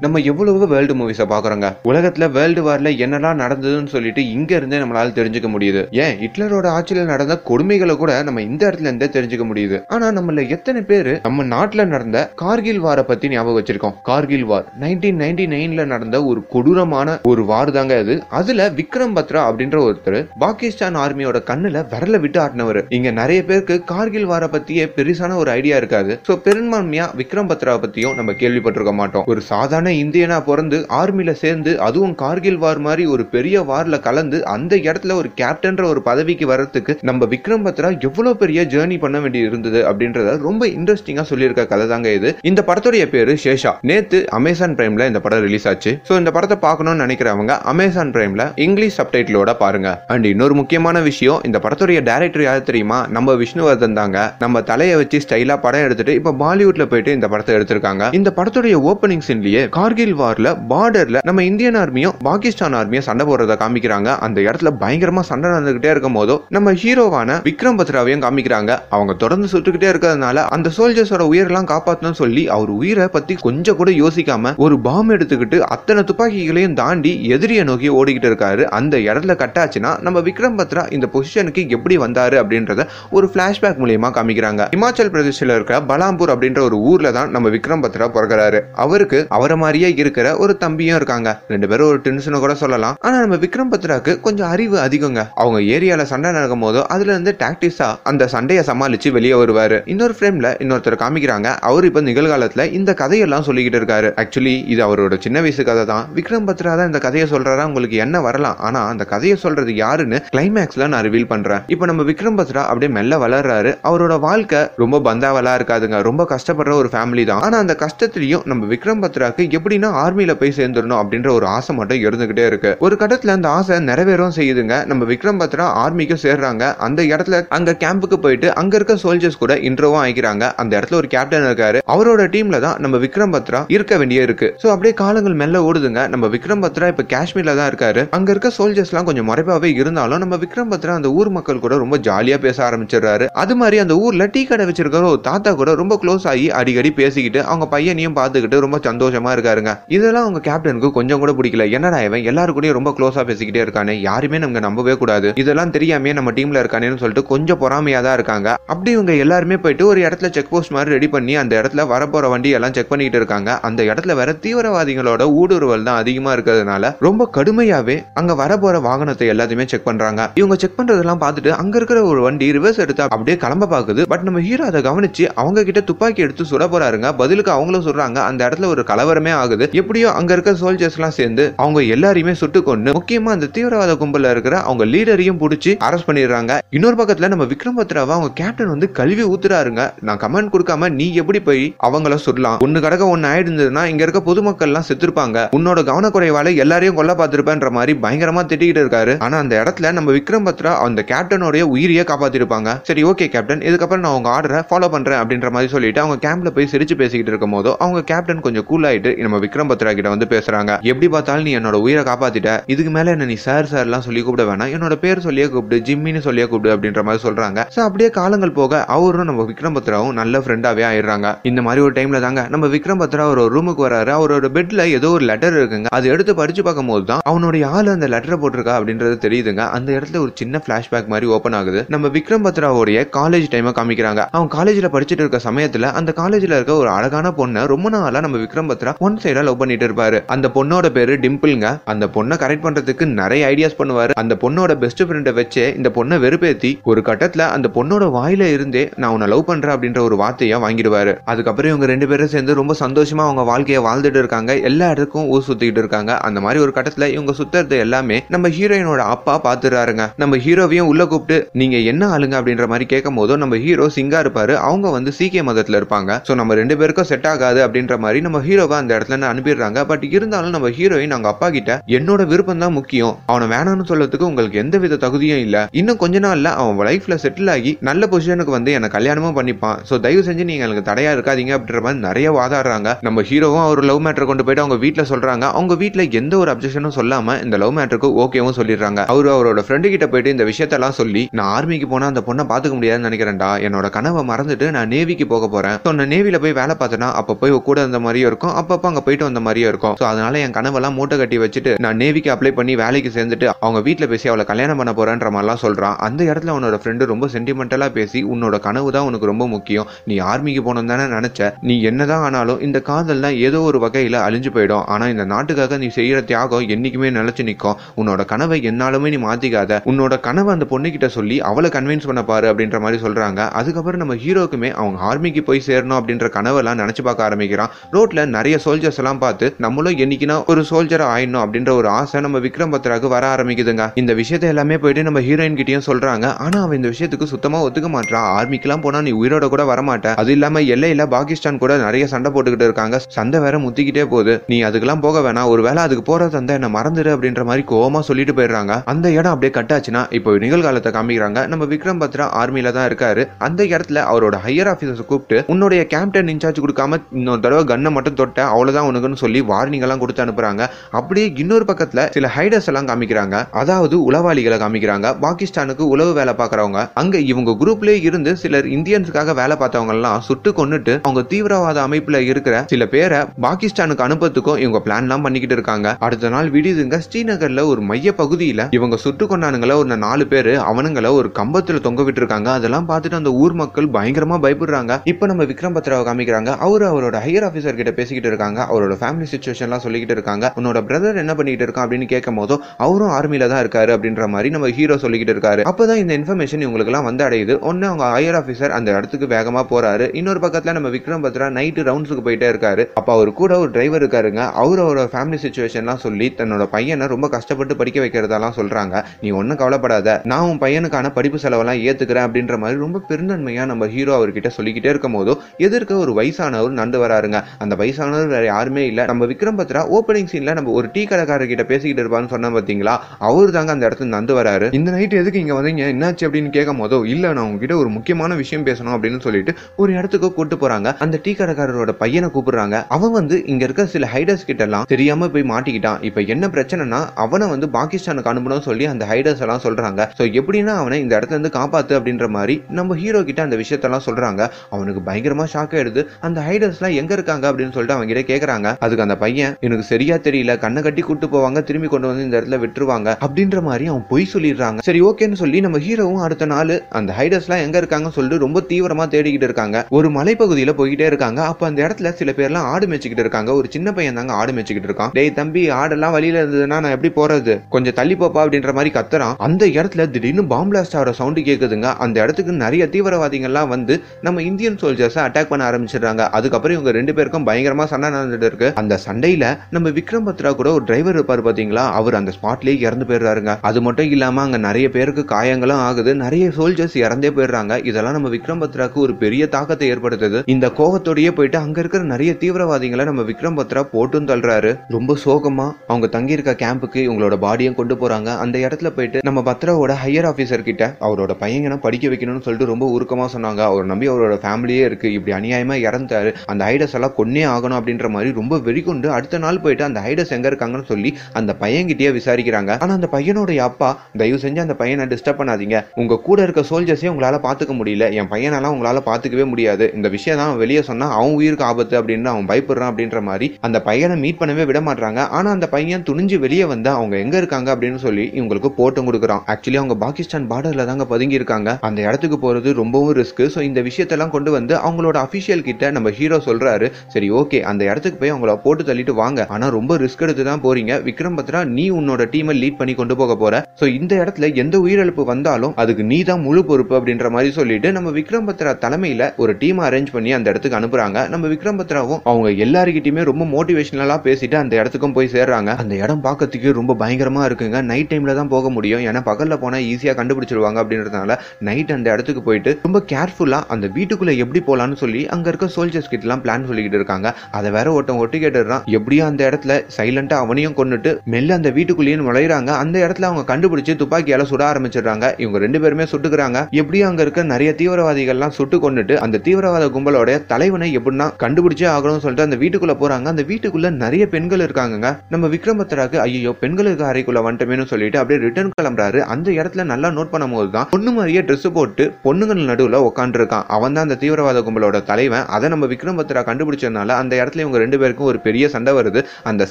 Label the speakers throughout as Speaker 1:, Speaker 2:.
Speaker 1: நம்ம எவ்வளவு வேர்ல்டு மூவிஸை பாக்குறோங்க உலகத்துல வேர்ல்டு வார்ல என்னெல்லாம் நடந்ததுன்னு சொல்லிட்டு இங்க இருந்தே நம்மளால தெரிஞ்சுக்க முடியுது. ஏன்? ஹிட்லரோட ஆட்சியில நடந்த கொடுமைகளை கூட நம்ம இந்த இடத்துல இருந்தே தெரிஞ்சுக்க முடியுது. ஆனா நம்மள எத்தனை பேரு நம்ம நாட்டுல நடந்த கார்கில் வாரை பத்தி ஞாபகம் வச்சிருக்கோம். கார்கில் வார் நைன்டீன் நைன்டி நைன்ல நடந்த ஒரு கொடூரமான ஒரு வார் தாங்க அது. அதுல விக்ரம் பத்ரா அப்படின்ற ஒருத்தர் பாகிஸ்தான் ஆர்மியோட கண்ணுல விரல விட்டு ஆட்டினவர். இங்க நிறைய பேருக்கு கார்கில் வாரை பத்தியே பெருசான ஒரு ஐடியா இருக்காது. சோ பெரும்பான்மையா விக்ரம் பத்ரா பத்தியும் நம்ம கேள்விப்பட்டிருக்க மாட்டோம். ஒரு சாதாரண இந்தியனா பிறந்து ஆர்மியில் சேர்ந்து அதுவும் கார்கில் வார் மாதிரி ஒரு பெரிய வார்ல கலந்து அந்த இடத்துல ஒரு கேப்டன்ற ஒரு பதவிக்கு வர்றதுக்கு நம்ம விக்ரம் பத்ரா எவ்வளவு பெரிய ஜேர்னி பண்ண வேண்டி இருந்தது அப்படின்றத ரொம்ப இன்ட்ரெஸ்டிங்கா சொல்லியிருக்க கதை தாங்க இது. இந்த படத்துடைய பேரு சேஷா. நேத்து அமேசான் பிரைம்ல இந்த படம் ரிலீஸ் ஆச்சு. சோ இந்த படத்தை பார்க்கணும்னு நினைக்கிறவங்க அமேசான் பிரைம்ல இங்கிலீஷ் சப்டைட்டிலோட பாருங்க. அண்ட் இன்னொரு முக்கியமான விஷயம் இந்த படத்துடைய டைரக்டர் யாரு தெரியுமா? நம்ம விஷ்ணுவர்தன் தாங்க. நம்ம தலையை வச்சு ஸ்டைலா படம் எடுத்துட்டு இப்ப பாலிவுட்ல போயிட்டு இந்த படத்தை எடுத்திருக்காங்க. இந்த படத்துடைய ஓப்பனிங் சீன்லயே கார்கில் வார்ல பார்டர்ல நம்ம இந்தியன் ஆர்மியும் பாகிஸ்தான் ஆர்மியும் சண்டை போடுறத காமிக்கிறாங்க. அந்த இடத்துல பயங்கரமா சண்டை நடந்துகிட்டே இருக்கும் போதும் நம்ம ஹீரோவான விக்ரம் பத்ராவையும் காமிக்கிறாங்க. அவங்க தொடர்ந்து சுட்டுக்கிட்டே இருக்கிறதுனால அந்த சோல்ஜர்ஸோட உயிரெல்லாம் காப்பாத்தணும்னு சொல்லி அவர் உயிரை பத்தி கொஞ்சம் கூட யோசிக்காம ஒரு பாம் எடுத்துக்கிட்டு அத்தனை துப்பாக்கிகளையும் தாண்டி எதிரியை நோக்கி ஓடிக்கிட்டு இருக்காரு. அந்த இடத்துல கட்டாச்சுன்னா நம்ம விக்ரம் பத்ரா இந்த பொசிஷனுக்கு எப்படி வந்தாரு அப்படின்றத ஒரு பிளாஷ்பேக் மூலியமா காமிக்கிறாங்க. இமாச்சல் பிரதேசில இருக்கிற பலாம்பூர் அப்படின்ற ஒரு ஊர்ல தான் நம்ம விக்ரம் பத்ரா பிறகுறாரு அவருக்கு அவர் மாதிரியே இருக்கிற ஒரு தம்பியும் இருக்காங்க. ரெண்டு பேரும் ஒரு டென்ஷனை கூட சொல்லலாம். ஆனா நம்ம விக்ரம் பத்ராக்கு கொஞ்சம் அறிவு அதிகங்க. அவங்க ஏரியால சண்டை நடக்கும் போதோ அதுல இருந்து டாக்டிஸா அந்த சண்டையை சமாளிச்சு வெளியே வருவாரு. இன்னொரு ஃப்ரேம்ல இன்னொருத்தர் காமிக்கிறாங்க. அவர் இப்ப நிகழ்காலத்துல இந்த கதையெல்லாம் சொல்லிக்கிட்டு இருக்காரு. ஆக்சுவலி இது அவரோட சின்ன வயசு கதை தான். விக்ரம் பத்ரா தான் இந்த கதையை சொல்றாரா? உங்களுக்கு என்ன வரலாம்? ஆனா அந்த கதையை சொல்றது யாருன்னு கிளைமேக்ஸ்ல நான் ரிவீல் பண்றேன். இப்போ நம்ம விக்ரம் பத்ரா அப்படியே மெல்ல வளர்றாரு. அவரோட வாழ்க்கை ரொம்ப பந்தாவலா இருக்காதுங்க. ரொம்ப கஷ்டப்படுற ஒரு ஃபேமிலி தான். ஆனா அந்த கஷ்டத்திலையும் நம்ம விக்ரம் பத்ராக்கு எப்படின்னா ஆர்மியில போய் சேர்ந்துடணும் அப்படின்ற ஒரு ஆசை மட்டும் இருந்துகிட்டே இருக்கு. ஒரு கட்டத்துல அந்த ஆசை நிறைவேறும் செய்யுதுங்க. நம்ம விக்ரம் பத்ரா ஆர்மிக்கு சேர்றாங்க. அந்த இடத்துல அங்க கேம்புக்கு போயிட்டு அங்க இருக்க சோல்ஜர்ஸ் கூட இன்ட்ரோவும் ஆகிக்கிறாங்க அந்த இடத்துல ஒரு கேப்டன் இருக்காரு. அவரோட டீம்ல தான் நம்ம விக்ரம் பத்ரா இருக்க வேண்டிய இருக்கு. சோ அப்படியே காலங்கள் மெல்ல ஓடுதுங்க. நம்ம விக்ரம் பத்ரா இப்ப காஷ்மீர்ல தான் இருக்காரு. அங்க இருக்க சோல்ஜர்ஸ் எல்லாம் கொஞ்சம் மறைப்பாவே இருந்தாலும் நம்ம விக்ரம் பத்ரா அந்த ஊர் மக்கள் கூட ரொம்ப ஜாலியா பேச ஆரம்பிச்சிடுறாரு. அது மாதிரி அந்த ஊர்ல டீ கடை வச்சிருக்கிற ஒரு தாத்தா கூட ரொம்ப க்ளோஸ் ஆகி அடிக்கடி பேசிக்கிட்டு அவங்க பையனையும் பார்த்துக்கிட்டு ரொம்ப சந்தோஷமா இருக்காருங்க. இதெல்லாம் உங்க கேப்டனுக்கு கொஞ்சம் கூட பிடிக்கல. என்னடா இவன் எல்லாரு கூடயும் ரொம்ப க்ளோஸா பேசிக்கிட்டே இருக்கானே? யாருமே நமக்கு நம்பவே கூடாது. இதெல்லாம் தெரியாமே நம்ம டீம்ல இருக்கானேன்னு சொல்லிட்டு கொஞ்சம் பொறாமையா தான் இருக்காங்க. அப்படி இவங்க எல்லாருமே போயிட்டு ஒரு இடத்துல செக் போஸ்ட் மாதிரி ரெடி பண்ணி அந்த இடத்துல வரப்போற வண்டி எல்லாம் செக் பண்ணிட்டு இருக்காங்க. அந்த இடத்துல வேற தீவிரவாதிகளோட ஊடுருவல் தான் அதிகமா இருக்கிறதுனால ரொம்ப கடுமையாவே அங்க வரப்போற வாகனத்தை எல்லாத்தையுமே செக் பண்றாங்க. இவங்க செக் பண்றதெல்லாம் பார்த்துட்டு அங்க இருக்கிற ஒரு வண்டி ரிவர்ஸ் எடுத்து அப்படியே கிளம்ப பாக்குது பட் நம்ம ஹீரோ அதை கவனிச்சு அவங்க கிட்ட துப்பாக்கி எடுத்து சுட போறாருங்க. பதிலுக்கு அவங்களும் சொல்றாங்க. அந்த இடத்துல ஒரு கலவரமே ஆகுது. எப்படியோ அங்க இருக்க சோல்ஜர்ஸ் எல்லாம் சேர்ந்து அவங்க எல்லாரையுமே சுட்டு கொண்டு முக்கியமா அந்த தீவிரவாத கும்பல்ல இருக்கிற அவங்க லீடரையும் பிடிச்சி அரெஸ்ட் பண்ணிடுறாங்க. இன்னொரு பக்கத்துல நம்ம விக்ரம் பத்ராவை அவங்க கேப்டன் வந்து கழுவி ஊத்துறாருங்க. நான் கமெண்ட் கொடுக்காம நீ எப்படி போய் அவங்கள சொல்லலாம் ஒன்னு கடக்க ஒன்னு ஆயிடுந்ததுன்னா இங்க இருக்க பொதுமக்கள் எல்லாம் செத்துருப்பாங்க. உன்னோட கவனக்குறைவால எல்லாரையும் கொல்ல பார்த்திருப்பேன்ற மாதிரி பயங்கரமா திட்டிக்கிட்டு இருக்காரு. ஆனா அந்த இடத்துல நம்ம விக்ரம் பத்ரா அந்த கேப்டனோடைய உயிரியே காப்பாத்திருப்பாங்க. சரி ஓகே கேப்டன் இதுக்கப்புறம் நான் உங்க ஆர்டரை ஃபாலோ பண்றேன் அப்படின்ற மாதிரி சொல்லிட்டு அவங்க கேம்ப்ல போய் சிரிச்சு பேசிக்கிட்டு இருக்கும் போதோ அவங்க கேப்டன் கொஞ்சம் கூல் ஆயிட்டு நம்ம விக்ரம் பத்ரா கிட்ட வந்து பேசுறாங்க. எப்படி பார்த்தாலும் நீ என்னோட உயிரை காப்பாத்திட்ட. இதுக்கு மேல என்ன நீ சார் சார் எல்லாம் சொல்லி கூப்பிட வேணாம். என்னோட பேர் சொல்லியே கூப்பிடு ஜிம்மின்னு சொல்லியே கூப்பிடு அப்படின்ற மாதிரி சொல்றாங்க. சோ அப்படியே காலங்கள் போக அவரும் நம்ம விக்ரம் பத்ராவும் நல்ல ஃப்ரெண்டாவே ஆயிடுறாங்க. இந்த மாதிரி ஒரு டைம்ல தாங்க நம்ம விக்ரம் பத்ரா ஒரு ரூமுக்கு வராரு. அவரோட பெட்ல ஏதோ ஒரு லெட்டர் இருக்குங்க. அது எடுத்து படிச்சு பார்க்கும் போது தான் அவனுடைய ஆள் அந்த லெட்டரை போட்டிருக்கா? அப்படின்றது தெரியுதுங்க. அந்த இடத்துல ஒரு சின்ன பிளாஷ்பேக் மாதிரி ஓபன் ஆகுது. நம்ம விக்ரம் பத்ராவுடைய காலேஜ் டைமை காமிக்கிறாங்க. அவன் காலேஜ்ல படிச்சுட்டு இருக்க சமயத்துல அந்த காலேஜ்ல இருக்க ஒரு அழகான பொண்ணை ரொம்ப நாளா நம்ம விக்ரம் பத்ரா ஒன் சைடா லவ் பண்ணிட்டு இருப்பாரு. அந்த பொண்ணோட பேரு டிம்பிள்ங்க அந்த பொண்ணை கரெக்ட் பண்றதுக்கு நிறைய ஐடியாஸ் பண்ணுவாரு. அந்த பொண்ணோட பெஸ்ட் ஃப்ரெண்டை வச்சே இந்த பொண்ணை வெறுப்பேத்தி ஒரு கட்டத்துல அந்த பொண்ணோட வாயில இருந்தே நான் உன்னை லவ் பண்றேன் அப்படின்ற ஒரு வார்த்தையா வாங்கிடுவாரு. அதுக்கப்புறம் இவங்க ரெண்டு பேரும் சேர்ந்து ரொம்ப சந்தோஷமா அவங்க வாழ்க்கையை வாழ்ந்துட்டு இருக்காங்க. எல்லா இடத்துக்கும் ஊர் சுத்திட்டு இருக்காங்க. அந்த மாதிரி ஒரு கட்டத்துல இவங்க சுத்துறது எல்லாமே நம்ம ஹீரோயினோட அப்பா பாத்துறாருங்க. நம்ம ஹீரோவையும் உள்ள கூப்பிட்டு நீங்க என்ன ஆளுங்க? அப்படின்ற மாதிரி கேட்கும் போதும் நம்ம ஹீரோ சிங்கா இருப்பாரு. அவங்க வந்து சீக்கிய மதத்துல இருப்பாங்க. சோ நம்ம ரெண்டு பேருக்கும் செட் ஆகாது அப்படின்ற மாதிரி நம்ம ஹீரோவை அந்த இடத்துல அனுப்பிடுறாங்க. பட் இருந்தாலும் நம்ம ஹீரோயின் அவங்க அப்பா கிட்ட என்னோட விருப்பம் தான் முக்கியம். அவனை வேணாம்னு சொல்றதுக்கு உங்களுக்கு எந்த வித தகுதியும் இல்ல. இன்னும் கொஞ்ச நாள்ல அவன் லைஃப்ல செட்டில் ஆகி நல்ல பொசிஷனுக்கு வந்து என்ன கல்யாணமும் பண்ணிப்பான். சோ தயவு செஞ்சு நீங்க எனக்கு தடையா இருக்காதீங்க. அப்படின்ற மாதிரி நிறைய வாதாடுறாங்க. நம்ம ஹீரோவும் அவர் லவ் மேட்டர் கொண்டு போயிட்டு அவங்க வீட்டில் சொல்றாங்க. அவங்க வீட்டில் எந்த ஒரு அப்ஜெக்ஷனும் சொல்லாம இந்த லவ் மேட்டருக்கு ஓகேவும் சொல்லிடுறாங்க. அவரு அவரோட ஃப்ரெண்டு கிட்ட போயிட்டு இந்த விஷயத்தெல்லாம் சொல்லி நான் ஆர்மிக்கு போனா அந்த பொண்ணை பாத்துக்க முடியாதுன்னு நினைக்கிறேன்டா. என்னோட கனவை மறந்துட்டு நான் நேவிக்கு போக போறேன். ஸோ நான் நேவில போய் வேலை பார்த்தேன்னா அப்ப போய் கூட இருந்த மாதிரியும் இருக்கும். அப்ப அப்பப்போ அங்கே போயிட்டு வந்த மாதிரியே இருக்கும். ஸோ அதனால என் கனவெல்லாம் மூட்டை கட்டி வச்சுட்டு நான் நேவிக்கு அப்ளை பண்ணி வேலைக்கு சேர்ந்துட்டு அவங்க வீட்டில் பேசி அவளை கல்யாணம் பண்ண போறேன்ற மாதிரிலாம் சொல்கிறான் அந்த இடத்துல அவனோட ஃப்ரெண்டு ரொம்ப சென்டிமெண்டலாக பேசி உன்னோட கனவு தான் உனக்கு ரொம்ப முக்கியம். நீ ஆர்மிக்கு போகணும் தானே நினச்ச. நீ என்னதான் ஆனாலும் இந்த காதல்லாம் ஏதோ ஒரு வகையில் அழிஞ்சு போயிடும். ஆனால் இந்த நாட்டுக்காக நீ செய்கிற தியாகம் என்னைக்குமே நிலச்சி நிற்கும். உன்னோட கனவை என்னாலுமே நீ மாத்திக்காத. உன்னோட கனவை அந்த பொண்ணுக்கிட்ட சொல்லி அவளை கன்வின்ஸ் பண்ண பாரு அப்படின்ற மாதிரி சொல்கிறாங்க அதுக்கப்புறம் நம்ம ஹீரோக்குமே அவங்க ஆர்மிக்கு போய் சேரணும் அப்படின்ற கனவெல்லாம் நினச்சி பார்க்க ஆரம்பிக்கிறான். ரோட்டில் நிறைய சோல்ஜர்ஸ் எல்லாம் பார்த்து நம்மளும் என்னைக்குனா ஒரு சோல்ஜர் ஆயிடணும் அப்படின்ற ஒரு ஆசை நம்ம விக்ரம் பத்ராக்கு வர ஆரம்பிக்குதுங்க. இந்த விஷயத்தை எல்லாமே போயிட்டு நம்ம ஹீரோயின் கிட்டயும் சொல்றாங்க. ஆனா அவன் இந்த விஷயத்துக்கு சுத்தமா ஒத்துக்க மாட்டான் ஆர்மிக்கெல்லாம் போனா நீ உயிரோட கூட வரமாட்டேன் அது இல்லாம எல்லையில பாகிஸ்தான் கூட நிறைய சண்டை போட்டுக்கிட்டு இருக்காங்க. சண்டை வேற முத்திக்கிட்டே போகுது. நீ அதுக்கெல்லாம் போக வேணாம். ஒரு வேலை அதுக்கு போறது அந்த என்ன மறந்துடு அப்படின்ற மாதிரி கோவமா சொல்லிட்டு போயிடுறாங்க. அந்த இடம் அப்படியே கட்டாச்சுன்னா இப்போ நிகழ்காலத்தை காமிக்கிறாங்க. நம்ம விக்ரம் பத்ரா ஆர்மியில தான் இருக்காரு. அந்த இடத்துல அவரோட ஹையர் ஆபீசர்ஸ் கூப்பிட்டு உன்னுடைய கேப்டன் இன்சார்ஜ் கொடுக்காம இன்னொரு தடவை கண்ணை மட்டும் தொட்ட அவ்வளவுதான் உனக்குன்னு சொல்லி வார்னிங் எல்லாம் கொடுத்து அனுப்புறாங்க. அப்படியே இன்னொரு பக்கத்துல சில ஹைடர்ஸ் எல்லாம் காமிக்கிறாங்க. அதாவது உளவாளிகளை காமிக்கிறாங்க. பாகிஸ்தானுக்கு உளவு வேலை பார்க்கறவங்க. அங்க இவங்க குரூப்லயே இருந்து சிலர் இந்தியன்ஸுக்காக வேலை பார்த்தவங்க எல்லாம் சுட்டு கொன்னுட்டு அவங்க தீவிரவாத அமைப்புல இருக்கிற சில பேரை பாகிஸ்தானுக்கு அனுப்பத்துக்கும் இவங்க பிளான் எல்லாம் பண்ணிக்கிட்டு இருக்காங்க. அடுத்த நாள் விடுதுங்க ஸ்ரீநகர்ல ஒரு மைய பகுதியில இவங்க சுட்டு கொண்டானுங்கள ஒரு நாலு பேரு அவனுங்களை ஒரு கம்பத்துல தொங்க விட்டு இருக்காங்க அதெல்லாம் பார்த்துட்டு அந்த ஊர் மக்கள் பயங்கரமா பயப்படுறாங்க. இப்போ நம்ம விக்ரம் பத்ராவை காமிக்கிறாங்க. அவரு அவரோட ஹையர் ஆபீசர் கிட்ட பேசிக்கிட்டு இருக்காங்க. அவரோட ஃபேமிலி சுச்சுவேஷன்லாம் சொல்லிக்கிட்டு இருக்காங்க. உன்னோட பிரதர் என்ன பண்ணிட்டு இருக்கான் அப்படின்னு கேட்கும் போதும் அவரும் ஆர்மியில தான் இருக்காரு அப்படின்ற மாதிரி நம்ம ஹீரோ சொல்லிக்கிட்டு இருக்காரு. அப்பதான் இந்த இன்ஃபர்மேஷன் இவங்களுக்கு எல்லாம் வந்து அடையுது. ஒன்னு அவங்க ஹையர் ஆபீசர் அந்த இடத்துக்கு வேகமா போறாரு. இன்னொரு பக்கத்துல நம்ம விக்ரம் பத்ரா நைட்டு ரவுண்ட்ஸுக்கு போயிட்டே இருக்காரு. அப்ப அவர் கூட ஒரு டிரைவர் இருக்காருங்க. அவர் அவரோட ஃபேமிலி சுச்சுவேஷன்லாம் சொல்லி தன்னோட பையனை ரொம்ப கஷ்டப்பட்டு படிக்க வைக்கிறதெல்லாம் சொல்றாங்க. நீ ஒன்றும் கவலைப்படாத. நான் உன் பையனுக்கான படிப்பு செலவெல்லாம் ஏத்துக்கிறேன் அப்படின்ற மாதிரி ரொம்ப பெருந்தன்மையா நம்ம ஹீரோ அவர்கிட்ட சொல்லிக்கிட்டே இருக்கும் போதும் எதிர்க்க ஒரு வயசானவர் நண்டு வராருங்க. அந்த வயசானவர் வேற யாருமே இல்ல. நம்ம விக்ரம் பத்ரா ஓப்பனிங் சீன்ல நம்ம ஒரு டீ கடைக்காரர் கிட்ட பேசிக்கிட்டு இருப்பான்னு சொன்ன பாத்தீங்களா? அவரு தாங்க அந்த இடத்துல நந்து வராரு. இந்த நைட் எதுக்கு இங்க வந்தீங்க? என்னாச்சு அப்படின்னு கேட்கும் போதோ இல்ல நான் உங்ககிட்ட ஒரு முக்கியமான விஷயம் பேசணும் அப்படின்னு சொல்லிட்டு ஒரு இடத்துக்கு கூட்டு போறாங்க. அந்த டீ கடைக்காரரோட பையனை கூப்பிடுறாங்க. அவன் வந்து இங்க இருக்க சில ஹைடர்ஸ் கிட்ட எல்லாம் தெரியாம போய் மாட்டிக்கிட்டான். இப்ப என்ன பிரச்சனைனா அவனை வந்து பாகிஸ்தானுக்கு அனுப்பணும் சொல்லி அந்த ஹைடர்ஸ் எல்லாம் சொல்றாங்க. சோ எப்படின்னா அவனை இந்த இடத்துல இருந்து காப்பாத்து அப்படின்ற மாதிரி நம்ம ஹீரோ கிட்ட அந்த விஷயத்தெல்லாம் சொல்றாங்க. அவனுக்கு பயங்கரமா ஷாக் ஆயிடுது. அந்த ஹைடர்ஸ் எல்லாம் எங்க இருக்காங்க அப்படின்னு சொல்லிட்டு அவங்க கிட்ட கேக்குறாங்க. அதுக்கு அந்த பையன் எனக்கு சரியா தெரியல. கண்ணை கட்டி கூட்டு போவாங்க. திரும்பி கொண்டு வந்து இந்த இடத்துல விட்டுருவாங்க. அப்படின்ற மாதிரி அவன் பொய் சொல்லிடுறாங்க. சரி ஓகேன்னு சொல்லி நம்ம ஹீரோவும் அடுத்த நாள் அந்த ஹைடர்ஸ் எல்லாம் எங்க இருக்காங்க சொல்லிட்டு ரொம்ப தீவிரமா தேடிக்கிட்டு இருக்காங்க. ஒரு மலைப்பகுதியில போய்கிட்டே இருக்காங்க. அப்ப அந்த இடத்துல சில பேர்லாம் ஆடு மேய்ச்சிக்கிட்டு இருக்காங்க. ஒரு சின்ன பையன் தாங்க ஆடு மேய்ச்சிக்கிட்டு இருக்கான். டேய் தம்பி ஆடெல்லாம் வழியில இருந்ததுன்னா நான் எப்படி போறது? கொஞ்சம் தள்ளி போப்பா அப்படின்ற மாதிரி கத்துறான். அந்த இடத்துல திடீர்னு பாம் பிளாஸ்ட் ஆகிற சவுண்டு கேக்குதுங்க. அந்த இடத்துக்கு நிறைய தீவிரவாதிகள்லாம் வந்து நம்ம இந்தியன் சோல்ஜர்ஸ் அட்டாக் பண்ண ஆரம்பிச்சிடுறாங்க. அதுக்கப்புறம் இவங்க ரெண்டு பேருக்கும் பயங்கரமா சண்டை நடந்துட்டு இருக்கு. அந்த சண்டையில நம்ம விக்ரம் பத்ரா கூட ஒரு டிரைவர் இருப்பாரு பாத்தீங்களா? அவர் அந்த ஸ்பாட்லயே இறந்து போயிடுறாருங்க. அது மட்டும் இல்லாம அங்க நிறைய பேருக்கு காயங்களும் ஆகுது. நிறைய சோல்ஜர்ஸ் இறந்தே போயிடுறாங்க. இதெல்லாம் நம்ம விக்ரம் பத்ராக்கு ஒரு பெரிய தாக்கத்தை ஏற்படுத்துது. இந்த கோவத்தோடயே போயிட்டு அங்க இருக்கிற நிறைய தீவிரவாதிகளை நம்ம விக்ரம் பத்ரா போட்டும் தள்ளுறாரு. ரொம்ப சோகமா அவங்க தங்கி இருக்க கேம்புக்கு இவங்களோட பாடியும் கொண்டு போறாங்க. அந்த இடத்துல போயிட்டு நம்ம பத்ராவோட ஹையர் ஆபீசர் கிட்ட அவரோட பையனை படிக்க வைக்கணும்னு சொல்லிட்டு ரொம்ப உருக்கமா சொன்னாங்க. அவர் நம்பி அவரோட ஃபேமிலியே இருக்கு. இப்படி அநியாயமா இறந்தாரு அந்த ஐடியாஸ் எல்லாம் கொன்னே ஆகணும் அப்படின்னு அப்படின்ற மாதிரி ரொம்ப வெறிகொண்டு அடுத்த நாள் போயிட்டு அந்த ஹைடஸ் எங்க இருக்காங்கன்னு சொல்லி அந்த பையன்கிட்டயே விசாரிக்கிறாங்க. ஆனா அந்த பையனுடைய அப்பா தயவு செஞ்சு அந்த பையனை டிஸ்டர்ப் பண்ணாதீங்க. உங்க கூட இருக்க சோல்ஜர்ஸே உங்களால பாத்துக்க முடியல. என் பையனெல்லாம் உங்களால பாத்துக்கவே முடியாது. இந்த விஷயம் தான் வெளியே சொன்னா அவன் உயிருக்கு ஆபத்து அப்படின்னு அவன் பயப்படுறான் அப்படின்ற மாதிரி அந்த பையனை மீட் பண்ணவே விட மாட்டாங்க ஆனா அந்த பையன் துணிஞ்சு வெளியே வந்து அவங்க எங்க இருக்காங்க? அப்படின்னு சொல்லி இவங்களுக்கு போட்டும் கொடுக்குறான். ஆக்சுவலி அவங்க பாகிஸ்தான் பார்டர்ல தாங்க பதுங்கி இருக்காங்க அந்த இடத்துக்கு போறது ரொம்பவும் ரிஸ்க் ஸோ இந்த விஷயத்தெல்லாம் கொண்டு வந்து அவங்களோட அபிஷியல் கிட்ட நம்ம ஹீரோ சொல்றாரு. சரி ஓகே அந்த இடத்துக்கு போய் அவங்கள போட்டு தள்ளிட்டு வாங்க. ஆனா ரொம்ப ரிஸ்க் எடுத்து தான் போறீங்க. விக்ரம் பத்ரா நீ உன்னோட டீமை லீட் பண்ணி கொண்டு போக போற. ஸோ இந்த இடத்துல எந்த உயிரிழப்பு வந்தாலும் அதுக்கு நீ தான் முழு பொறுப்பு அப்படின்ற மாதிரி சொல்லிட்டு நம்ம விக்ரம் பத்ரா தலைமையில ஒரு டீம் அரேஞ்ச் பண்ணி அந்த இடத்துக்கு அனுப்புறாங்க. நம்ம விக்ரம் பத்ராவும் அவங்க எல்லாருக்கிட்டயுமே ரொம்ப மோட்டிவேஷனலா பேசிட்டு அந்த இடத்துக்கும் போய் சேர்றாங்க. அந்த இடம் பார்க்கறதுக்கு ரொம்ப பயங்கரமா இருக்குங்க. நைட் டைம்ல தான் போக முடியும். ஏன்னா பகல்ல போனா ஈஸியா கண்டுபிடிச்சிருவாங்க அப்படின்றதுனால நைட் அந்த இடத்துக்கு போயிட்டு ரொம்ப கேர்ஃபுல்லா அந்த வீட்டுக்குள்ள எப்படி போலான்னு சொல்லி அங்க இருக்க சோல்ஜர்ஸ் கிட்ட எல்லாம் பிளான் சொல்லிக்கிட்டு இருக்காங்க. அதை வேற ஒருத்தன் ஒட்டி கேட்டுறான் எப்படியும் அந்த இடத்துல சைலண்டா அவனையும் கொண்டுட்டு மெல்ல அந்த வீட்டுக்குள்ளேயும் நுழையிறாங்க. அந்த இடத்துல அவங்க கண்டுபிடிச்சு துப்பாக்கியால சுட ஆரம்பிச்சிடுறாங்க. இவங்க ரெண்டு பேருமே சுட்டுக்கிறாங்க. எப்படியும் அங்க இருக்க நிறைய தீவிரவாதிகள்லாம் சுட்டு கொண்டுட்டு அந்த தீவிரவாத கும்பலோட தலைவனை எப்படின்னா கண்டுபிடிச்சே ஆகணும்னு சொல்லிட்டு அந்த வீட்டுக்குள்ள போறாங்க. அந்த வீட்டுக்குள்ள நிறைய பெண்கள் இருக்காங்கங்க. நம்ம விக்ரமத்தராக்கு ஐயோ பெண்களுக்கு அறைக்குள்ள வந்துட்டோமேனு சொல்லிட்டு அப்படியே ரிட்டர்ன் கிளம்புறாரு. அந்த இடத்துல நல்லா நோட் பண்ணும்போது தான் பொண்ணு மாதிரியே ட்ரெஸ் போட்டு பொண்ணுங்கள் நடுவுல உட்காந்துருக்கான் அவன் தான் அந்த தீவிரவாத கும்பலோட தலைவன். அதை நம்ம விக்ரம் பத்ரா கண்டுபிடிச்சதுனால அந்த இடத்துல இவங்க ரெண்டு பேருக்கும் ஒரு பெரிய சண்டை வருது. அந்த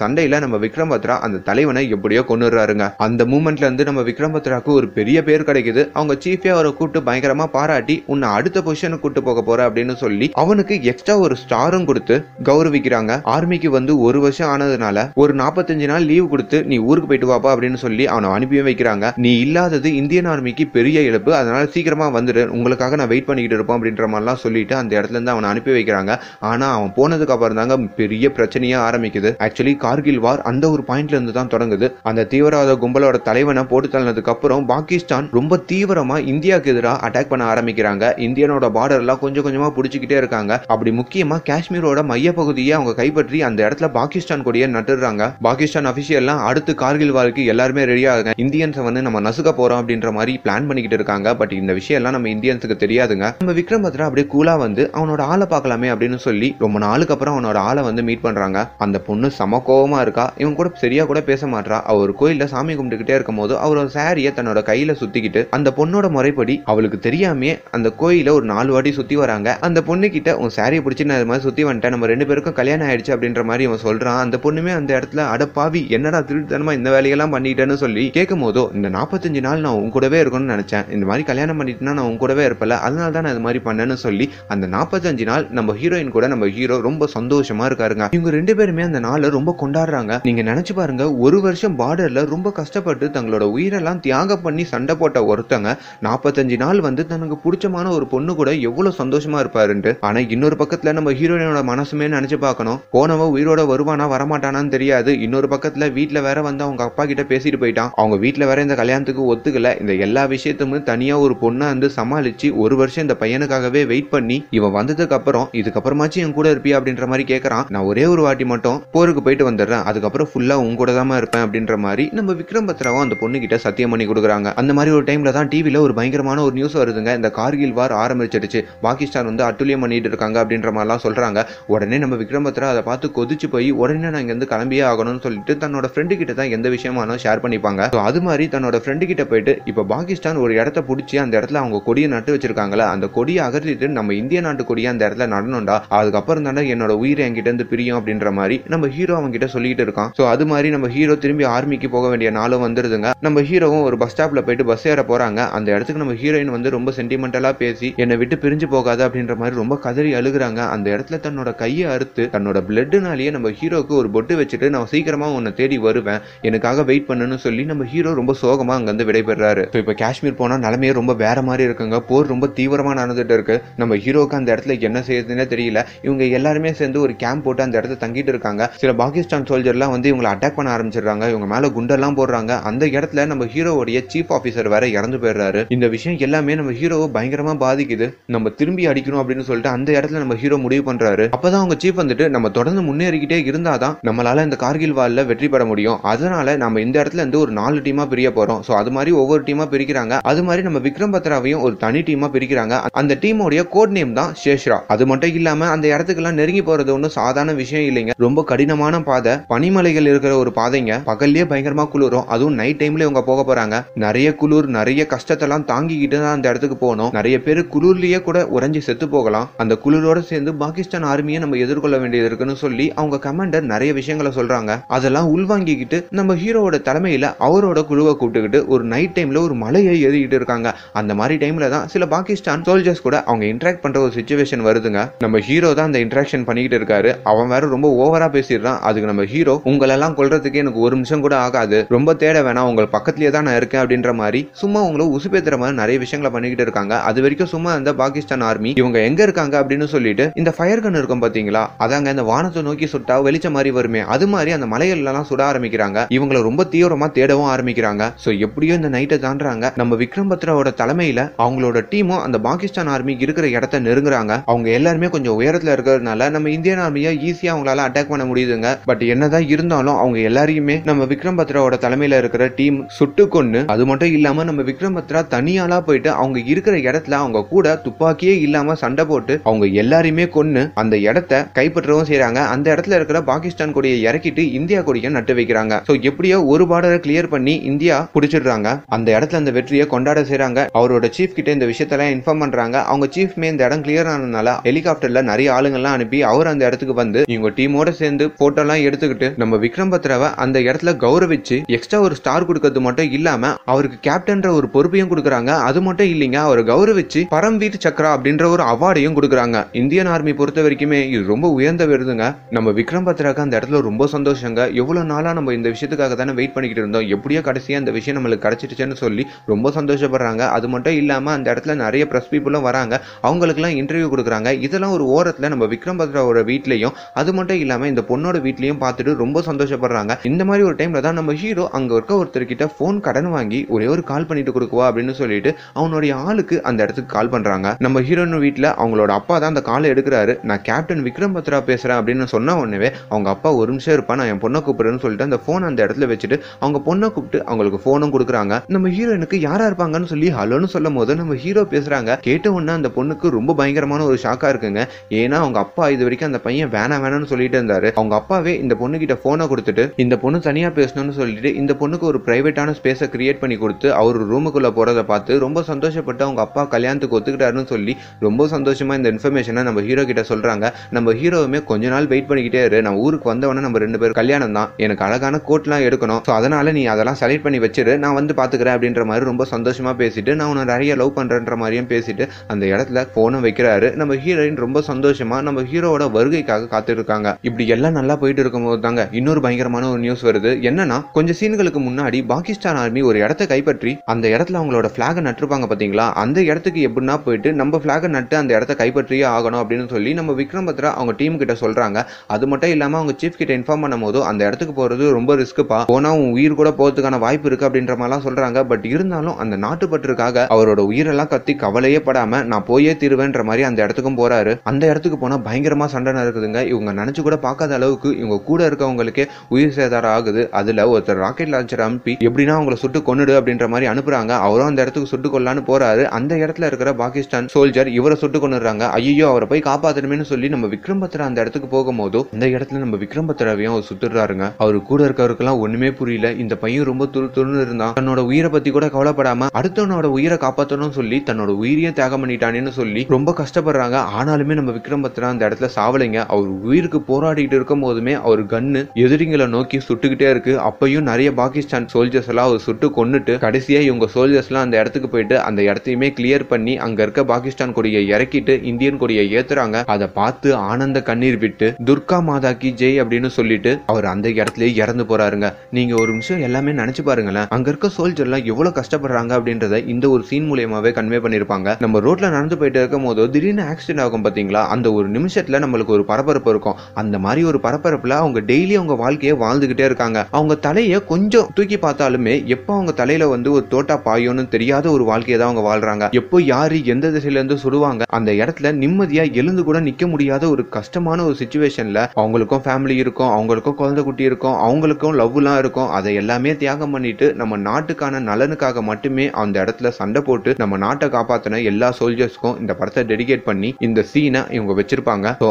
Speaker 1: சண்டையில நம்ம விக்ரம் பத்ரா அந்த தலைவனை எப்படியோ கொண்டுறாருங்க அந்த மூமெண்ட்ல இருந்து நம்ம விக்ரம்பத்ராக்கு ஒரு பெரிய பேர் கிடைக்குது. அவங்க சீஃபே அவரை கூப்பிட்டு பயங்கரமா பாராட்டி உன்னை அடுத்த பொசிஷனுக்கு கூட்டு போக போற அப்படின்னு சொல்லி அவனுக்கு எக்ஸ்ட்ரா ஒரு ஸ்டாரும் கொடுத்து கௌரவிக்கிறாங்க. ஆர்மிக்கு வந்து ஒரு வருஷம் ஆனதுனால ஒரு நாற்பத்தஞ்சு நாள் லீவ் கொடுத்து நீ ஊருக்கு போயிட்டு வாப்பா அப்படின்னு சொல்லி அவனை அனுப்பியும் வைக்கிறாங்க. நீ இல்லாதது இந்தியன் ஆர்மிக்கு பெரிய இழப்பு. அதனால சீக்கிரமா வந்துடு உங்களுக்காக நான் வெயிட் பண்ணிக்கிட்டு இருப்போம் அப்படின்ற மாதிரிலாம் சொல்லிட்டு அந்த இடத்துல இருந்து அவனை அனுப்பி வைக்கிறாங்க. ஆனா அவன் போனதுக்கு அப்புறம் தாங்க பெரிய பிரச்சனையா ஆரம்பிக்குது. ஆக்சுவலி கார்கில் வார் அந்த ஒரு பாயிண்ட்ல இருந்து தான் தொடங்குது. அந்த தீவிரவாத கும்பலோட தலைவனை போட்டு தள்ளனதுக்கு அப்புறம் பாகிஸ்தான் ரொம்ப தீவிரமா இந்தியாவுக்கு எதிராக அட்டாக் பண்ண ஆரம்பிக்கிறாங்க. இந்தியனோட பார்டர் எல்லாம் கொஞ்சம் கொஞ்சமா புடிச்சுக்கிட்டே இருக்காங்க. அப்படி முக்கியமா காஷ்மீரோட மைய பகுதியை அவங்க கைப்பற்றி அந்த இடத்துல பாகிஸ்தான் கொடியை நட்டுறாங்க. பாகிஸ்தான் அபிஷியல்லாம் அடுத்து கார்கில் வாருக்கு எல்லாருமே ரெடியாக இருக்காங்க இந்தியன்ஸை வந்து நம்ம நசுக்க போறோம் அப்படின்ற மாதிரி பிளான் பண்ணிக்கிட்டு இருக்காங்க. பட் இந்த விஷயம் எல்லாம் நம்ம இந்தியன்ஸுக்கு தெரியாதுங்க. நம்ம விக்ரம் பத்ரா அப்படியே கூலா வந்து அவனோட ஆளை பார்க்கலாமே அப்படின்னு சொல்லி ரொம்ப நாளுக்கு அப்புறம் அவனோட ஆளை வந்து மீட் பண்ணுறாங்க அந்த பொண்ணு சம கோபமாக இருக்கா? இவன் கூட சரியாக கூட பேச மாட்டா அவர் கோயிலில் சாமி கும்பிட்டுக்கிட்டே இருக்கும் போது அவர் ஒரு சாரியை தன்னோட கையில் சுற்றிக்கிட்டு அந்த பொண்ணோட முறைப்படி அவளுக்கு தெரியாமே அந்த கோயிலை ஒரு நாலு வாட்டி சுற்றி வராங்க. அந்த பொண்ணு கிட்ட உன் சாரியை பிடிச்சி நான் இது மாதிரி சுற்றி வந்துட்டேன். நம்ம ரெண்டு பேருக்கும் கல்யாணம் ஆயிடுச்சு அப்படின்ற மாதிரி அவன் சொல்கிறான் அந்த பொண்ணுமே அந்த இடத்துல அடப்பாவி என்னடா திருத்தனமாக இந்த வேலையெல்லாம் பண்ணிட்டேன்னு சொல்லி கேட்கும் போதோ இந்த நாற்பத்தஞ்சு நாள் நான் உன் கூடவே இருக்கணும்னு நினச்சேன். இந்த மாதிரி கல்யாணம் பண்ணிட்டுனா நான் உன் கூடவே இருப்பல அதனால தான் நான் இது மாதிரி பண்ணேன்னு சொல்லி அந்த நாற்பத்தஞ்சு நாள் நம்ம ஹீரோயின் கூட நம்ம ஹீரோ ரொம்ப சந்தோஷம் இருக்காருங்க. இவங்க ரெண்டு பேருமே அந்த நாளை ரொம்ப கொண்டாடுறாங்க. நீங்க நினைச்சு பாருங்க ஒரு வருஷம் பார்டர்ல ரொம்ப கஷ்டப்பட்டு தங்களோட உயிரெல்லாம் தியாகம் பண்ணி சண்டை போட்ட ஒருத்தங்க நாற்பத்தஞ்சு நாள் வந்து தனக்கு பிடிச்சமான ஒரு பொண்ணு கூட எவ்வளவு சந்தோஷமா இருப்பாருன்ட்டு. ஆனா இன்னொரு பக்கத்துல நம்ம ஹீரோயினோட மனசுமே நினைச்சு பார்க்கணும். போனவ உயிரோட வருவானா வரமாட்டானான்னு தெரியாது. இன்னொரு பக்கத்துல வீட்டுல வேற வந்து அவங்க அப்பா கிட்ட பேசிட்டு போயிட்டான். அவங்க வீட்டுல வேற இந்த கல்யாணத்துக்கு ஒத்துக்கல. இந்த எல்லா விஷயத்துமே தனியா ஒரு பொண்ணை வந்து சமாளிச்சு ஒரு வருஷம் இந்த பையனுக்காகவே வெயிட் பண்ணி இவன் வந்ததுக்கு அப்புறம் இதுக்கப்புறமாச்சும் என் கூட இருப்பியா? அப்படின்ற மாதிரி கேட்கறான் நான் ஒரே ஒரு வாட்டி மட்டும் போருக்கு போயிட்டு வந்துடுறேன். அதுக்கப்புறம் ஃபுல்லா உங்க கூட தான் இருப்பேன் அப்படின்ற மாதிரி நம்ம விக்ரம் பத்ராவும் அந்த பொண்ணு கிட்ட சத்தியம் பண்ணி கொடுக்குறாங்க. அந்த மாதிரி ஒரு டைம்ல தான் டிவியில ஒரு பயங்கரமான ஒரு நியூஸ் வருதுங்க. இந்த கார்கில் வார் ஆரம்பிச்சிடுச்சு. பாகிஸ்தான் வந்து அட்டுலியம் பண்ணிட்டு இருக்காங்க அப்படின்ற மாதிரிலாம் சொல்றாங்க. உடனே நம்ம விக்ரம் பத்ரா அதை பார்த்து கொதிச்சு போய் உடனே நான் இங்க இருந்து கிளம்பியே ஆகணும்னு சொல்லிட்டு தன்னோட ஃப்ரெண்டு கிட்ட தான் எந்த விஷயமானாலும் ஷேர் பண்ணிப்பாங்க. அது மாதிரி தன்னோட ஃப்ரெண்டு கிட்ட போயிட்டு இப்ப பாகிஸ்தான் ஒரு இடத்த பிடிச்சி அந்த இடத்துல அவங்க கொடியை நட்டு வச்சிருக்காங்களா அந்த கொடியை அகற்றிட்டு நம்ம இந்திய நாட்டு கொடியை அந்த இடத்துல நடணும்டா. அதுக்கப்புறம் தானே என்னோட உயிரை என்கிட்ட இருந்து பிரியும் அப்படின்ற மாதிரி நம்ம ஹீரோ அவங்க கிட்ட சொல்லிட்டு இருக்கான். சோ அது மாதிரி நம்ம ஹீரோ திரும்பி ஆர்மிக்கு போக வேண்டிய நாளும் வந்துருதுங்க. நம்ம ஹீரோவும் ஒரு பஸ் ஸ்டாப்ல போயிட்டு பஸ் ஏற போறாங்க. அந்த இடத்துக்கு நம்ம ஹீரோயின் வந்து ரொம்ப சென்டிமெண்டலா பேசி என்னை விட்டு பிரிஞ்சு போகாது அப்படின்ற மாதிரி ரொம்ப கதறி அழுகுறாங்க. அந்த இடத்துல தன்னோட கையை அறுத்து தன்னோட பிளட்னாலேயே நம்ம ஹீரோக்கு ஒரு பொட்டு வச்சுட்டு நான் சீக்கிரமா உன்னை தேடி வருவேன். எனக்காக வெயிட் பண்ணுன்னு சொல்லி நம்ம ஹீரோ ரொம்ப சோகமா அங்க வந்து விடைபெறாரு இப்ப காஷ்மீர் போனா நிலைமையே ரொம்ப வேற மாதிரி இருக்குங்க. போர் ரொம்ப தீவிரமா நடந்துட்டு இருக்கு. நம்ம ஹீரோக்கு அந்த இடத்துல என்ன செய்யறதுன்னே தெரியல. இவங்க எல்லாருமே சேர்ந்து ஒரு கேம்ப் போட்டு அந்த இடத்துல தங்கிட்டு இருக்காங்க. சில பாகிஸ்தான் சோல்ஜர்லாம் வந்து இவங்களை அட்டாக் பண்ண ஆரம்பிச்சிடுறாங்க. இவங்க மேல குண்டெல்லாம் போடுறாங்க. அந்த இடத்துல நம்ம ஹீரோவுடைய சீஃப் ஆஃபீஸர் வேற இறந்து போயிடுறாரு. இந்த விஷயம் எல்லாமே நம்ம ஹீரோவை பயங்கரமா பாதிக்குது. நம்ம திரும்பி அடிக்கணும் அப்படின்னு சொல்லிட்டு அந்த இடத்துல நம்ம ஹீரோ முடிவு பண்றாரு. அப்பதான் அவங்க சீஃப் வந்துட்டு நம்ம தொடர்ந்து முன்னேறிக்கிட்டே இருந்தாதான் நம்மளால இந்த கார்கில் வால்ல வெற்றி பெற முடியும். அதனால நம்ம இந்த இடத்துல இருந்து ஒரு நாலு டீமா பிரிய போறோம். சோ அது மாதிரி ஒவ்வொரு டீமா பிரிக்கிறாங்க. அது மாதிரி நம்ம விக்ரம் பத்ராவையும் ஒரு தனி டீமா பிரிக்கிறாங்க. அந்த டீமோடைய கோட் நேம் தான் சேஷ்ரா. அது மட்டும் இல்லாம அந்த இடத்துக்குலாம் நெருங்கி போறது ஒன்றும் சாதாரண விஷயம் இல்லைங்க. ரொம்ப கடினமான பாதை. பனிமலைகள் இருக்கிற ஒரு பாதைங்க. பகல்லே பயங்கரமா குளிரும். அதுவும் நைட் டைம்ல இவங்க போக போறாங்க. நிறைய குளிர் நிறைய கஷ்டத்தெல்லாம் தாங்கிக்கிட்டு தான் அந்த இடத்துக்கு போகணும். நிறைய பேர் குளிர்லயே கூட உறைஞ்சி செத்து போகலாம். அந்த குளிரோட சேர்ந்து பாகிஸ்தான் ஆர்மியை நம்ம எதிர்கொள்ள வேண்டியது இருக்குன்னு சொல்லி அவங்க கமாண்டர் நிறைய விஷயங்களை சொல்றாங்க. அதெல்லாம் உள்வாங்கிக்கிட்டு நம்ம ஹீரோவோட தலைமையில அவரோட குழுவை கூப்பிட்டுக்கிட்டு ஒரு நைட் டைம்ல ஒரு மலையை ஏறிக்கிட்டு இருக்காங்க. அந்த மாதிரி டைம்ல தான் சில பாகிஸ்தான் சோல்ஜர்ஸ் கூட அவங்க இன்டராக்ட் பண்ற ஒரு சுச்சுவேஷன் வருதுங்க. நம்ம ஹீரோ தான் அந்த இன்டராக்ஷன் பண்ணிக்கிட்டு இருக்காரு. அவன் வேற ரொம்ப ஓவரா பேசிடுறான். அதுக்கு நம்ம ஹீரோ உங்களெல்லாம் கொல்றதுக்கு எனக்கு ஒரு நிமிஷம் கூட ஆகாது. ரொம்ப தேட வேணாம். உங்கள் பக்கத்துலயே தான் நான் இருக்கேன் அப்படின்ற மாதிரி சும்மா உங்களை உசுப்பேத்துற மாதிரி நிறைய விஷயங்களை பண்ணிக்கிட்டு இருக்காங்க. அது வரைக்கும் சும்மா இந்த பாகிஸ்தான் ஆர்மி இவங்க எங்க இருக்காங்க அப்படின்னு சொல்லிட்டு இந்த ஃபயர் கன் இருக்கும் பாத்தீங்களா? அதாங்க இந்த வானத்தை நோக்கி சுட்டா வெளிச்ச மாதிரி வருமே. அது மாதிரி அந்த மலைகள்ல எல்லாம் சுட ஆரம்பிக்கிறாங்க. இவங்களை ரொம்ப தீவிரமா தேடவும் ஆரம்பிக்கிறாங்க. சோ எப்படியோ இந்த நைட்டை தாண்டுறாங்க. நம்ம விக்ரம் பத்ராவோட தலைமையில அவங்களோட டீமும் அந்த பாகிஸ்தான் ஆர்மி இருக்கிற இடத்த நெருங்குறாங்க. அவங்க எல்லாருமே கொஞ்சம் உயரத்துல இருக்கிறதுனால நம்ம இந்தியன் ஆர்மியை ஈஸியா அவங்களால அட்டாக் பண்ண முடியுதுங்க. பட் என்னதான் இருந்தாலும் அவங்க எல்லாரையுமே நம்ம விக்ரம் பத்ராவோட தலைமையில இருக்கிற டீம் சுட்டு கொன்னு அது மட்டும் இல்லாம நம்ம விக்ரம் பத்ரா தனியாளா போயிட்டு அவங்க இருக்கிற இடத்துல அவங்க கூட துப்பாக்கியே இல்லாம சண்டை போட்டு அவங்க எல்லாரையுமே கொன்னு அந்த இடத்த கைப்பற்றவும் செய்றாங்க. அந்த இடத்துல இருக்கிற பாகிஸ்தான் கொடியை இறக்கிட்டு இந்தியா கொடியை நட்டு வைக்கிறாங்க. சோ எப்படியோ ஒரு பார்டரை கிளியர் பண்ணி இந்தியா பிடிச்சிடுறாங்க. அந்த இடத்துல அந்த வெற்றியை கொண்டாட செய்றாங்க. அவரோட சீஃப் கிட்ட இந்த விஷயத்தெல்லாம் இன்ஃபார்ம் பண்றாங்க. அவங்க சீஃப்மே இந்த இடம் கிளியர் ஆனதுனால ஹெலிகாப்டர்ல நிறைய ஆளுங்கள்லாம் அனுப்பி அவர் அந்த இடத்துல இடத்துக்கு வந்து இவங்க டீமோட சேர்ந்து போட்டோ எல்லாம் எடுத்துக்கிட்டு நம்ம விக்ரம் பத்ராவை அந்த இடத்துல கௌரவிச்சு எக்ஸ்ட்ரா ஒரு ஸ்டார் கொடுக்கறது மட்டும் இல்லாம அவருக்கு கேப்டன்ற ஒரு பொறுப்பையும் கொடுக்குறாங்க. அது மட்டும் இல்லைங்க அவரை கௌரவிச்சு பரம்வீர் சக்ரா அப்படின்ற ஒரு அவார்டையும் கொடுக்குறாங்க. இந்தியன் ஆர்மி பொறுத்த வரைக்குமே இது ரொம்ப உயர்ந்த விருதுங்க. நம்ம விக்ரம் பத்ராக்கு அந்த இடத்துல ரொம்ப சந்தோஷங்க. எவ்வளவு நாளா நம்ம இந்த விஷயத்துக்காக தானே வெயிட் பண்ணிக்கிட்டு இருந்தோம். எப்படியோ கடைசியா அந்த விஷயம் நம்மளுக்கு கிடைச்சிருச்சுன்னு சொல்லி ரொம்ப சந்தோஷப்படுறாங்க. அது மட்டும் இல்லாம அந்த இடத்துல நிறைய பிரஸ் பீப்புளும் வராங்க. அவங்களுக்குலாம் இன்டர்வியூ கொடுக்குறாங்க. இதெல்லாம் ஒரு ஓரத்துல நம்ம விக்ரம் பத்ராவோட வீட்லயும் அது மட்டும் இல்லாம இந்த பொண்ணோட வீட்லயும் பார்த்துட்டு ரொம்ப சந்தோஷப்படுறாங்க. இந்த மாதிரி ஒரு டைம்ல தான் நம்ம ஹீரோ அங்க இருக்க ஒருத்தர்கிட்ட ஃபோன் கடன் வாங்கி ஒரே ஒரு கால் பண்ணிட்டு கொடுக்குவா அப்படின்னு சொல்லிட்டு அவனுடைய ஆளுக்கு அந்த இடத்துக்கு கால் பண்றாங்க. நம்ம ஹீரோயின் வீட்டில் அவங்களோட அப்பா தான் அந்த காலை எடுக்கிறாரு. நான் கேப்டன் விக்ரம் பத்ரா பேசுறேன் அப்படின்னு சொன்ன உடனே அவங்க அப்பா ஒரு நிமிஷம் இருப்பா நான் என் பொண்ணை கூப்பிடுறேன்னு சொல்லிட்டு அந்த போன் அந்த இடத்துல வச்சுட்டு அவங்க பொண்ணை கூப்பிட்டு அவங்களுக்கு போனும் கொடுக்குறாங்க. நம்ம ஹீரோயினுக்கு யாரா இருப்பாங்கன்னு சொல்லி ஹலோன்னு சொல்லும் போது நம்ம ஹீரோ பேசுறாங்க. கேட்ட உடனே அந்த பொண்ணுக்கு ரொம்ப பயங்கரமான ஒரு ஷாக்கா இருக்குங்க. ஏன்னா அவங்க அப்பா இது வரைக்கும் அந்த பையன் வேணாம் வேணாம்னு சொல்லிட்டு இருந்தாரு. அவங்க அப்பாவே இந்த பொண்ணு கிட்ட போனை கொடுத்துட்டு இந்த பொண்ணு தனியா பேசணும்னு சொல்லிட்டு இந்த பொண்ணுக்கு ஒரு பிரைவேட்டான ஸ்பேஸை கிரியேட் பண்ணி கொடுத்து அவர் ரூமுக்குள்ள போறதை பார்த்து ரொம்ப சந்தோஷப்பட்டு அவங்க அப்பா கல்யாணத்துக்கு ஒத்துக்கிட்டாருன்னு சொல்லி ரொம்ப சந்தோஷமா இந்த இன்ஃபர்மேஷனை நம்ம ஹீரோ கிட்ட சொல்றாங்க. நம்ம ஹீரோவுமே கொஞ்ச நாள் வெயிட் பண்ணிக்கிட்டே இரு. நான் ஊருக்கு வந்தவொடனே நம்ம ரெண்டு பேரும் கல்யாணம் தான். எனக்கு அழகான கோட்லாம் எடுக்கணும். ஸோ அதனால நீ அதெல்லாம் செலக்ட் பண்ணி வச்சிரு. நான் வந்து பாத்துக்கிறேன் அப்படின்ற மாதிரி ரொம்ப சந்தோஷமா பேசிட்டு நான் உன்னை நிறைய லவ் பண்றேன்ற மாதிரியும் பேசிட்டு அந்த இடத்துல போனை வைக்கிறாரு. நம்ம ஹீரோயின் ரொம்ப சந்தோஷமா நம்ம ஹீரோவோட வருகை வருகைக்காக காத்திருக்காங்க. இப்படி எல்லாம் நல்லா போயிட்டு இருக்கும்போது தாங்க இன்னொரு பயங்கரமான ஒரு நியூஸ் வருது. என்னன்னா கொஞ்சம் சீன்களுக்கு முன்னாடி பாகிஸ்தான் ஆர்மி ஒரு இடத்த கைப்பற்றி அந்த இடத்துல அவங்களோட பிளாக நட்டுருப்பாங்க பாத்தீங்களா? அந்த இடத்துக்கு எப்படின்னா போயிட்டு நம்ம பிளாக நட்டு அந்த இடத்த கைப்பற்றியே ஆகணும் அப்படின்னு சொல்லி நம்ம விக்ரம் பத்ரா அவங்க டீம் கிட்ட சொல்றாங்க. அது மட்டும் இல்லாம அவங்க சீஃப் கிட்ட இன்ஃபார்ம் பண்ணும் போது அந்த இடத்துக்கு போறது ரொம்ப ரிஸ்க்குப்பா போனா உன் உயிர் கூட போறதுக்கான வாய்ப்பு இருக்கு அப்படின்ற மாதிரிலாம் சொல்றாங்க. பட் இருந்தாலும் அந்த நாட்டுப்பற்றுக்காக அவரோட உயிரெல்லாம் கத்தி கவலையே படாம நான் போயே தீருவேன்ற மாதிரி அந்த இடத்துக்கும் போறாரு. அந்த இடத்துக்கு போனா பயங்கரமா சண்டை இருக்குதுங்க. இவங்க நினைச்சு கூட பார்க்காத அளவுக்கு இவங்க கூட இருக்கவங்களுக்கே உயிர் சேதாரம் ஆகுது. அதுல ஒருத்தர் ராக்கெட் லான்ச்சர் அனுப்பி எப்படின்னா அவங்கள சுட்டு கொன்னுடு அப்படின்ற மாதிரி அனுப்புறாங்க. அவரும் அந்த இடத்துக்கு சுட்டு கொள்ளலான்னு போறாரு. அந்த இடத்துல இருக்கிற பாகிஸ்தான் சோல்ஜர் இவரை சுட்டு கொண்டுறாங்க ஐயோ அவரை போய் காப்பாத்தணுமேனு சொல்லி நம்ம விக்ரம் பத்ரா அந்த இடத்துக்கு போகும்போது அந்த இடத்துல நம்ம விக்ரம் பத்ராவையும் அவர் சுட்டுறாருங்க அவர் கூட இருக்கவருக்கெல்லாம் ஒண்ணுமே புரியல. இந்த பையன் ரொம்ப துரு துருன்னு இருந்தான். தன்னோட உயிரை பத்தி கூட கவலைப்படாம அடுத்தவனோட உயிரை காப்பாத்தணும்னு சொல்லி தன்னோட உயிரையும் தியாகம் பண்ணிட்டானேன்னு சொல்லி ரொம்ப கஷ்டப்படுறாங்க. ஆனாலுமே நம்ம விக்ரம் பத்ரா அந்த இடத்துல சாவலைங்க. அவர் உயிருக்கு போராடிட்டு இருக்கும் போதுமே அவர் கண்ணு எதிரிங்களை நோக்கி சுட்டுக்கிட்டே இருக்கு. அப்பயும் நிறைய பாகிஸ்தான் சோல்ஜர்ஸ் எல்லாம் அவர் சுட்டு கொன்னுட்டு கடைசியா இவங்க சோல்ஜர்ஸ் எல்லாம் அந்த இடத்துக்கு போயிட்டு அந்த இடத்தையுமே கிளியர் பண்ணி அங்க இருக்க பாகிஸ்தான் கொடியை இறக்கிட்டு இந்தியன் கொடியை ஏத்துறாங்க. அதை பார்த்து ஆனந்த கண்ணீர் விட்டு துர்கா மாதா கி ஜெய் அப்படின்னு சொல்லிட்டு அவர் அந்த இடத்துலயே இறந்து போறாருங்க. நீங்க ஒரு நிமிஷம் எல்லாமே நினைச்சு பாருங்களேன் அங்க இருக்க சோல்ஜர் எல்லாம் எவ்வளவு கஷ்டப்படுறாங்க அப்படின்றத இந்த ஒரு சீன் மூலியமாவே கன்வே பண்ணிருப்பாங்க நம்ம ரோட்ல நடந்து போயிட்டு இருக்கும் போது திடீர்னு ஆக்சிடென்ட் ஆகும் பாத்தீங்களா? அந்த ஒரு நிமிஷத்துல நம்மளுக்கு ஒரு பரபரப்பு இருக்கும். அந்த மாதிரி ஒரு பரபரப்புல அவங்க டெய்லி அவங்க வாழ்க்கையை வாழ்ந்துகிட்டே இருக்காங்க. அவங்க தலையை கொஞ்சம் தூக்கி பார்த்தாலுமே எப்போ அவங்க தலையில வந்து ஒரு தோட்டா பாயும்னு தெரியாத ஒரு வாழ்க்கையை தான் அவங்க வாழ்றாங்க. எப்போ யாரு எந்த திசையில இருந்து சுடுவாங்க அந்த இடத்துல நிம்மதியா எழுந்து கூட நிக்க முடியாத ஒரு கஷ்டமான ஒரு சுச்சுவேஷன்ல அவங்களுக்கும் ஃபேமிலி இருக்கும் அவங்களுக்கும் குழந்தை குட்டி இருக்கும் அவங்களுக்கும் லவ்லாம் இருக்கும். அதை எல்லாமே தியாகம் பண்ணிட்டு நம்ம நாட்டுக்கான நலனுக்காக மட்டுமே அந்த இடத்துல சண்டை போட்டு நம்ம நாட்டை காப்பாத்தின எல்லா சோல்ஜர்ஸ்க்கும் இந்த படத்தை டெடிகேட் பண்ணி இந்த சீனை இவங்க வச்சிருப்பாங்க. ஸோ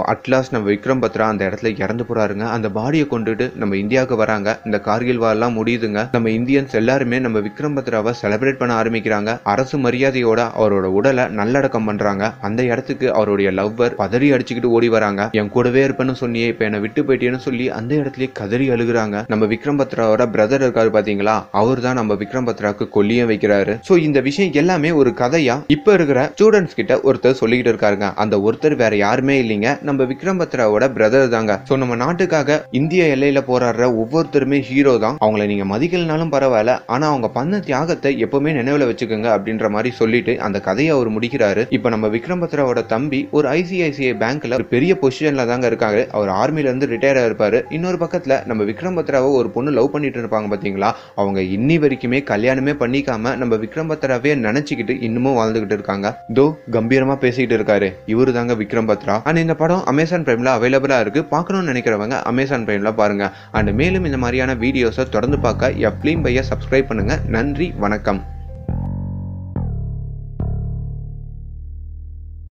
Speaker 1: அட்லாஸ் நம்ம விக்ரம் பத்ரா அந்த இடத்துல இறந்து போறாருங்க. அந்த பாடியை கொண்டுட்டு நம்ம இந்தியாவுக்கு வராங்க. இந்த கார்கில் வாரெல்லாம் முடியுதுங்க. நம்ம இந்தியன்ஸ் எல்லாருமே நம்ம விக்ரம் பத்ராவை செலிப்ரேட் பண்ண ஆரம்பிக்கிறாங்க. அரசு மரியாதையோட அவரோட உடலை நல்லடக்கம் பண்றாங்க. அந்த இடத்துக்கு அவருடைய லவ்வர் பதறி அடிச்சுக்கிட்டு ஓடி வராங்க. என் கூடவே இருப்பேன்னு சொன்னியே இப்ப என்னை விட்டு போயிட்டேன்னு சொல்லி அந்த இடத்துலயே கதறி அழுகுறாங்க. நம்ம விக்ரம் பத்ராவோட பிரதர் இருக்காரு பாத்தீங்களா? அவர் தான் நம்ம விக்ரம் பத்ராவுக்கு கொல்லியும் வைக்கிறாரு. சோ இந்த விஷயம் எல்லாமே ஒரு கதையா இப்ப இருக்கிற ஸ்டூடெண்ட்ஸ் கிட்ட ஒருத்தர் சொல்லிக்கிட்டு இருக்காருங்க. அந்த ஒருத்தர் வேற யாருமே இல்லைங்க. நம்ம விக்ரம் பத்ராவோட பிரதர் தாங்க. சோ நம்ம நாட்டுக்காக இந்திய எல்லையில போராடுற ஒவ்வொருத்தருமே ஹீரோ தான். அவங்கள நீங்க மதிக்கலனாலும் பரவாயில்ல. ஆனா அவங்க பண்ண தியாகத்தை எப்பவுமே நினைவுல வச்சுக்கோங்க அப்படின்ற மாதிரி சொல்லிட்டு அந்த கதையை அவர் முடிக்கிறாரு. இப்ப நம்ம விக்ரம் பத்ராவோட தம்பி ஒரு ஐசிஐசிஐ பேங்க்ல ஒரு பெரிய பொசிஷன்ல தாங்க இருக்காரு. அவர் ஆர்மில இருந்து ரிட்டையர் ஆயிருப்பாரு இன்னொரு பக்கத்துல நம்ம விக்ரம் பத்ராவை ஒரு பொண்ணு லவ் பண்ணிட்டு இருப்பாங்க பாத்தீங்களா? அவங்க இன்னி வரைக்குமே கல்யாணமே பண்ணிக்காம நம்ம விக்ரம் பத்ராவே நினைச்சுக்கிட்டு இன்னமும் வாழ்ந்துகிட்டு இருக்காங்க. தோ கம்பீரமா பேசிக்கிட்டு இருக்காரு. இவரு தாங்க விக்ரம் பத்ரா அண்ட் இந்த படம் அமேசான் பிரைம்ல அவைலபிளா இருக்கு. பார்க்கணும்னு நினைக்கிறவங்க அமேசான் பிரைம்ல பாருங்க. அண்ட் மேலும் இந்த மாதிரியான வீடியோஸை தொடர்ந்து பார்க்க எஃப்லீம் பைய சப்ஸ்கிரைப் பண்ணுங்க. நன்றி வணக்கம்.